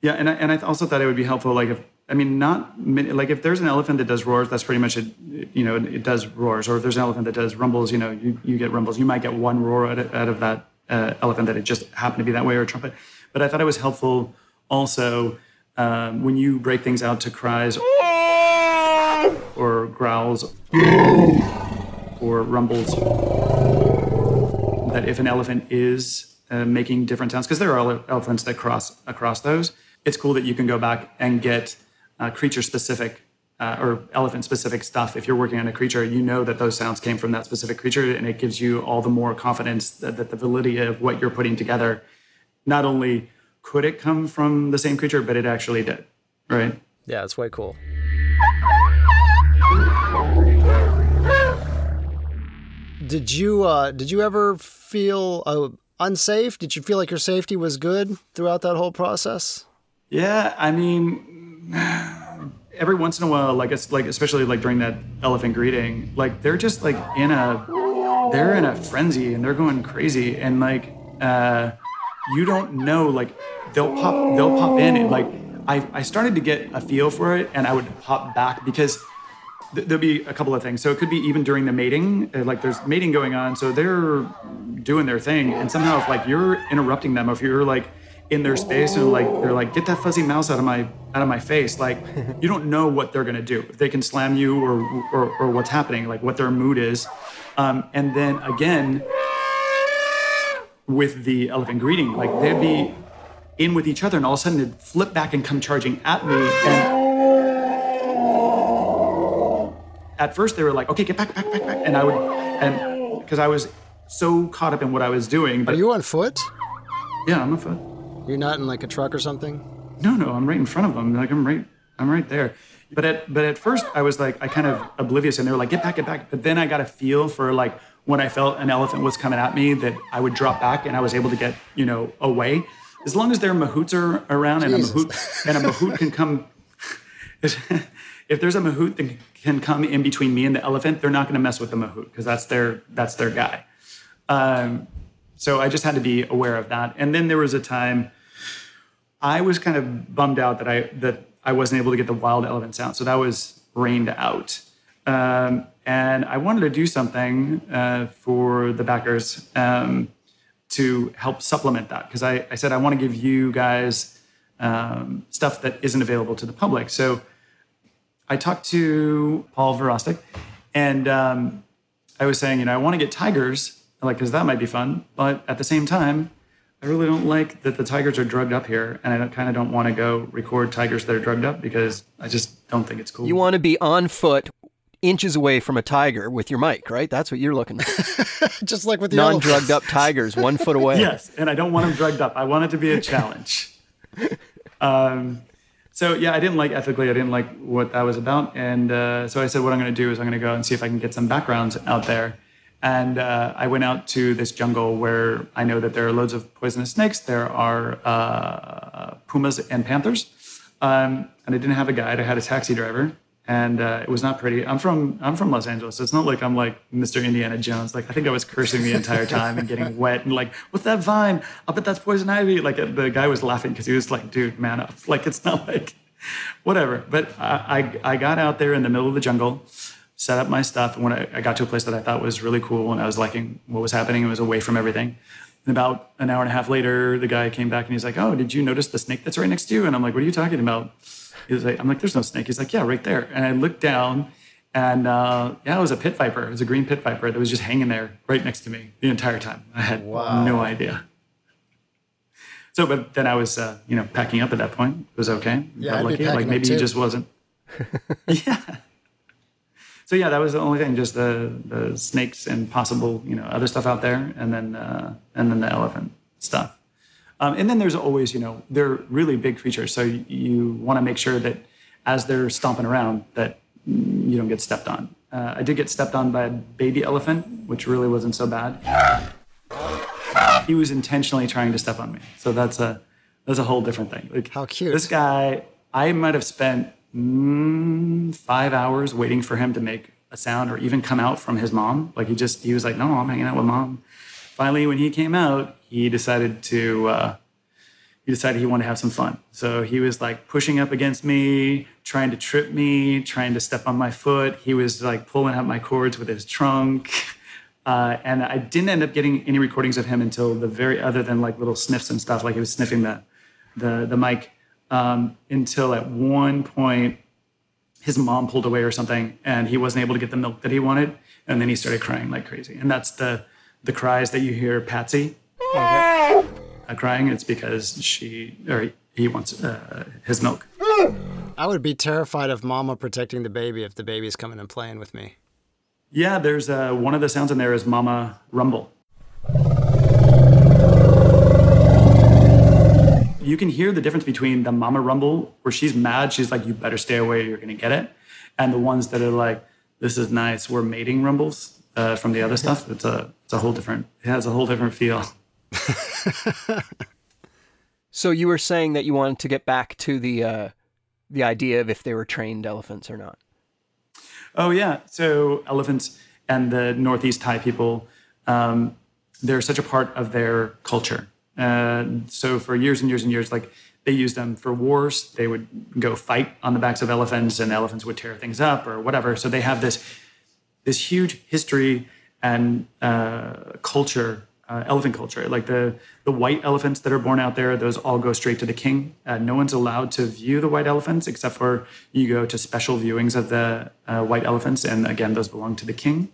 Yeah, and I, and I also thought it would be helpful, like if I mean, not many- like if there's an elephant that does roars, that's pretty much it. You know, it does roars. Or if there's an elephant that does rumbles, you know, you, you get rumbles. You might get one roar out of, out of that uh, elephant that it just happened to be that way, or a trumpet. But I thought it was helpful also um, when you break things out to cries. Or growls or rumbles. That if an elephant is uh, making different sounds, because there are ele- elephants that cross across those, it's cool that you can go back and get uh, creature specific uh, or elephant specific stuff. If you're working on a creature, you know that those sounds came from that specific creature, and it gives you all the more confidence that, that the validity of what you're putting together not only could it come from the same creature, but it actually did, right? Yeah, it's way cool. Did you uh, did you ever feel uh, unsafe? Did you feel like your safety was good throughout that whole process? Yeah, I mean, every once in a while, like it's like especially like during that elephant greeting, like they're just like in a they're in a frenzy and they're going crazy and like uh, you don't know like they'll pop they'll pop in and like I I started to get a feel for it and I would hop back because there'll be a couple of things. So it could be even during the mating, uh, like there's mating going on, so they're doing their thing, and somehow if like you're interrupting them, if you're like in their space and like they're like get that fuzzy mouse out of my out of my face, like (laughs) you don't know what they're gonna do. If they can slam you or or, or what's happening, like what their mood is, um, and then again with the elephant greeting, like they'd be in with each other, and all of a sudden they'd flip back and come charging at me and at first they were like, okay, get back, back, back, back. And I would, and because I was so caught up in what I was doing. Are you on foot? yeah, I'm a foot. You're not in like a truck or something? No, no, I'm right in front of them. Like I'm right, I'm right there. But at, but at first I was like, I kind of oblivious and they were like, get back, get back. But then I got a feel for like when I felt an elephant was coming at me that I would drop back and I was able to get, you know, away. As long as their mahouts are around and a mahout, and a mahout can come, (laughs) if there's a mahout that can come in between me and the elephant, they're not going to mess with the mahout because that's their that's their guy. Um, so I just had to be aware of that. And then there was a time I was kind of bummed out that I that I wasn't able to get the wild elephant sound. So that was rained out. Um, and I wanted to do something uh, for the backers um, to help supplement that because I, I said I want to give you guys um, stuff that isn't available to the public. So I talked to Paul Virostek, and um, I was saying, you know, I want to get tigers, like, because that might be fun. But at the same time, I really don't like that the tigers are drugged up here, and I kind of don't want to go record tigers that are drugged up because I just don't think it's cool. You want to be on foot, inches away from a tiger with your mic, right? That's what you're looking for. (laughs) Just like with the Non-drugged up tigers, one foot away. yes, and I don't want them drugged up. I want it to be a challenge. (laughs) um, so yeah, I didn't like ethically. I didn't like what that was about, and uh, so I said, what I'm going to do is I'm going to go and see if I can get some backgrounds out there. And uh, I went out to this jungle where I know that there are loads of poisonous snakes. There are uh, pumas and panthers, um, and I didn't have a guide. I had a taxi driver, and uh, it was not pretty. I'm from I'm from Los Angeles, so it's not like I'm like Mr. Indiana Jones. Like I think I was cursing the entire time and getting wet and like, what's that vine? I bet that's poison ivy. Like uh, the guy was laughing because he was like, dude, man up. (laughs) Like it's not like whatever. But I, I I got out there in the middle of the jungle, set up my stuff, and when I, I got to a place that I thought was really cool and I was liking what was happening, it was away from everything. And about an hour and a half later, the guy came back and he's like, "Oh, did you notice the snake that's right next to you?" And I'm like, "What are you talking about?" He was like, "I'm like, there's no snake." He's like, "Yeah, right there." And I looked down, and uh, yeah, it was a pit viper. It was a green pit viper that was just hanging there right next to me the entire time. I had no idea. So, but then I was, uh, you know, packing up at that point. It was okay. Yeah, Felt I'd be lucky. Like maybe he just wasn't. (laughs) yeah. So yeah, that was the only thing, just the the snakes and possible, you know, other stuff out there, and then uh, and then the elephant stuff. Um, and then there's always, you know, they're really big creatures, so you, you want to make sure that as they're stomping around, that you don't get stepped on. Uh, I did get stepped on by a baby elephant, which really wasn't so bad. He was intentionally trying to step on me, so that's a that's a whole different thing. Like How cute. This guy, I might have spent mm, five hours waiting for him to make a sound or even come out from his mom. Like he just he was like, no, I'm hanging out with mom. Finally, when he came out, he decided to uh, he decided he wanted to have some fun. So he was like pushing up against me, trying to trip me, trying to step on my foot. He was like pulling out my cords with his trunk. (laughs) Uh, and I didn't end up getting any recordings of him until the very other than like little sniffs and stuff, like he was sniffing the the the mic. Um, until at one point his mom pulled away or something, and he wasn't able to get the milk that he wanted, and then he started crying like crazy. And that's the the cries that you hear Patsy uh, crying. It's because she or he wants uh, his milk. I would be terrified of Mama protecting the baby if the baby's coming and playing with me. Yeah, there's uh, one of the sounds in there is Mama Rumble. You can hear the difference between the Mama Rumble, where she's mad, she's like, "You better stay away, you're gonna get it," and the ones that are like, "This is nice," we're mating rumbles uh, from the other stuff. It's a it's a whole different. It has a whole different feel. (laughs) So you were saying that you wanted to get back to the uh, the idea of if they were trained elephants or not. Oh yeah. So elephants and the Northeast Thai people, um, they're such a part of their culture. Uh, so for years and years and years, like they used them for wars. They would go fight on the backs of elephants, and elephants would tear things up or whatever. So they have this this huge history and uh, culture, uh, elephant culture. Like the the white elephants that are born out there, those all go straight to the king. Uh, no one's allowed to view the white elephants except for you go to special viewings of the uh, white elephants, and again, those belong to the king.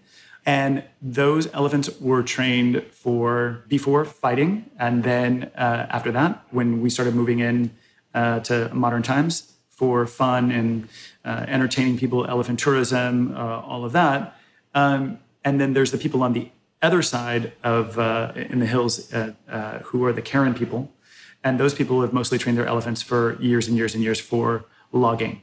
And those elephants were trained for before fighting, and then uh, after that, when we started moving in uh, to modern times for fun and uh, entertaining people, elephant tourism, all of that. Um, and then there's the people on the other side of uh, in the hills uh, uh, who are the Karen people, and those people have mostly trained their elephants for years and years and years for logging.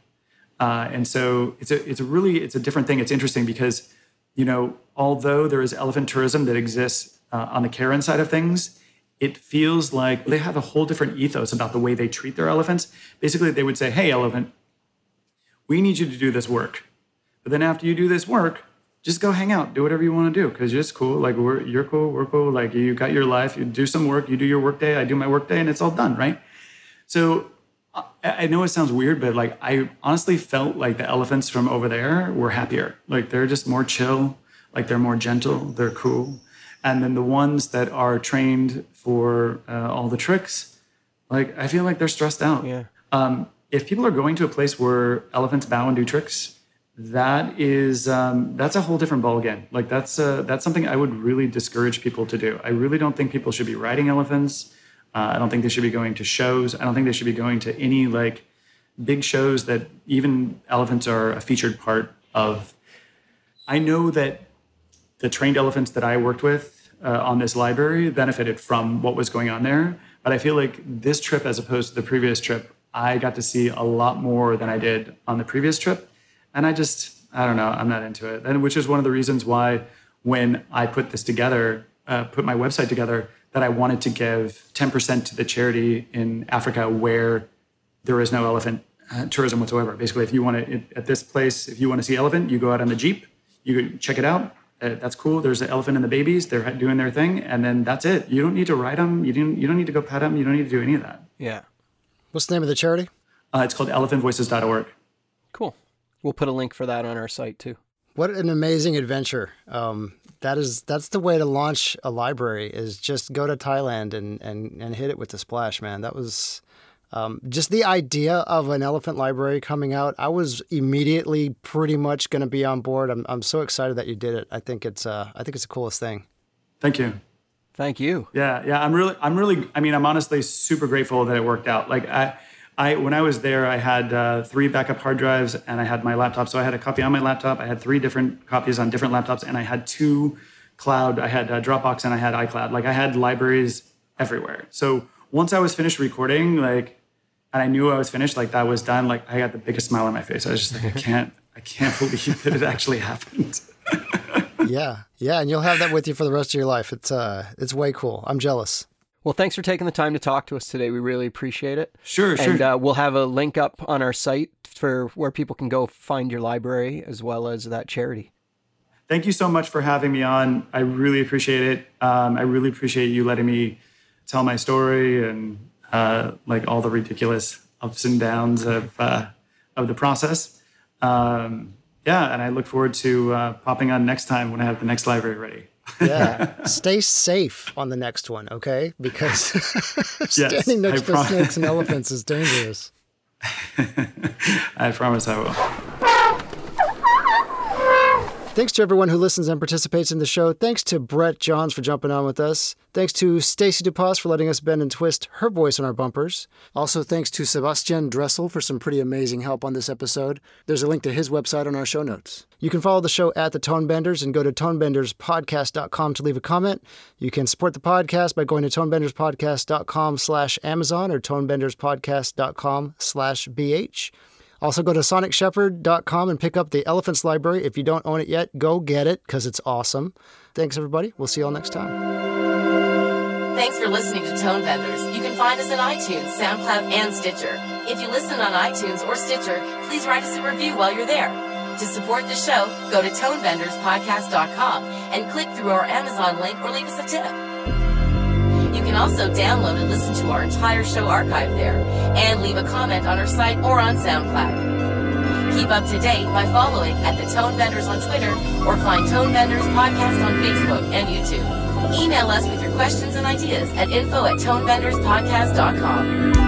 Uh, and so it's a it's a really it's a different thing. It's interesting because you know although there is elephant tourism that exists uh, on the Karen side of things, it feels like they have a whole different ethos about the way they treat their elephants. Basically, they would say, "Hey, elephant, we need you to do this work, but then after you do this work, just go hang out, do whatever you want to do because you're just cool. Like we're you're cool, we're cool. Like you got your life, you do some work, you do your work day, I do my work day, and it's all done, right? So I, I know it sounds weird, but like I honestly felt like the elephants from over there were happier. Like they're just more chill, like they're more gentle, they're cool. And then the ones that are trained for uh, all the tricks, like I feel like they're stressed out. Yeah. Um, if people are going to a place where elephants bow and do tricks, that is um, that's a whole different ballgame. Like that's uh, that's something I would really discourage people to do. I really don't think people should be riding elephants. Uh, I don't think they should be going to shows. I don't think they should be going to any like big shows that even elephants are a featured part of. I know that the trained elephants that I worked with uh, on this library benefited from what was going on there. But I feel like this trip, as opposed to the previous trip, I got to see a lot more than I did on the previous trip. And I just, I don't know, I'm not into it. And which is one of the reasons why when I put this together, uh, put my website together, that I wanted to give 10% to the charity in Africa where there is no elephant uh, tourism whatsoever. Basically, if you want to, at this place, if you want to see elephant, you go out on the Jeep, you check it out. Uh, that's cool. There's an elephant and the babies. They're doing their thing, and then that's it. You don't need to ride them. You don't. You don't need to go pet them. You don't need to do any of that. Yeah. What's the name of the charity? Uh, it's called ElephantVoices.org. Cool. We'll put a link for that on our site too. What an amazing adventure! Um, that is that's the way to launch a library is just go to Thailand and and and hit it with the splash, man. That was um, just the idea of an elephant library coming out. I was immediately pretty much going to be on board. I'm I'm so excited that you did it. I think it's uh I think it's the coolest thing. Thank you. Thank you. Yeah, yeah. I'm really, I'm really. I mean, I'm honestly super grateful that it worked out. Like I, I when I was there, I had uh, three backup hard drives and I had my laptop. So I had a copy on my laptop. I had three different copies on different laptops, and I had two cloud. I had uh, Dropbox and I had iCloud. Like I had libraries everywhere. So once I was finished recording, like, and I knew I was finished, like that was done. Like I got the biggest smile on my face. I was just like, I can't, I can't (laughs) believe that it actually happened. (laughs) Yeah, yeah, and you'll have that with you for the rest of your life. It's uh, it's way cool. I'm jealous. Well, thanks for taking the time to talk to us today. We really appreciate it. Sure, sure. And uh, we'll have a link up on our site for where people can go find your library as well as that charity. Thank you so much for having me on. I really appreciate it. Um, I really appreciate you letting me tell my story and uh, like all the ridiculous ups and downs of uh, of the process. Um, yeah, and I look forward to uh, popping on next time when I have the next library ready. Yeah, (laughs) stay safe on the next one, okay? Because (laughs) (laughs) Yes, standing next I to prom- snakes and elephants is dangerous. I promise I will. Thanks to everyone who listens and participates in the show. Thanks to Brett Johns for jumping on with us. Thanks to Stacy DePaz for letting us bend and twist her voice on our bumpers. Also, thanks to Sebastian Dressel for some pretty amazing help on this episode. There's a link to his website on our show notes. You can follow the show at the Tonebenders and go to tonebenderspodcast.com to leave a comment. You can support the podcast by going to tonebenderspodcast.com slash Amazon or tonebenderspodcast.com slash BH. Also, go to sonicshepherd.com and pick up the Elephants Library. If you don't own it yet, go get it because it's awesome. Thanks, everybody. We'll see you all next time. Thanks for listening to Tone Benders. You can find us on iTunes, SoundCloud, and Stitcher. If you listen on iTunes or Stitcher, please write us a review while you're there. To support the show, go to tonebenderspodcast.com and click through our Amazon link or leave us a tip. Also download and listen to our entire show archive there and leave a comment on our site or on SoundCloud. Keep up to date by following at the Tone Benders on Twitter or find Tone Benders Podcast on Facebook and YouTube. Email us with your questions and ideas at info at tonebenderspodcast.com.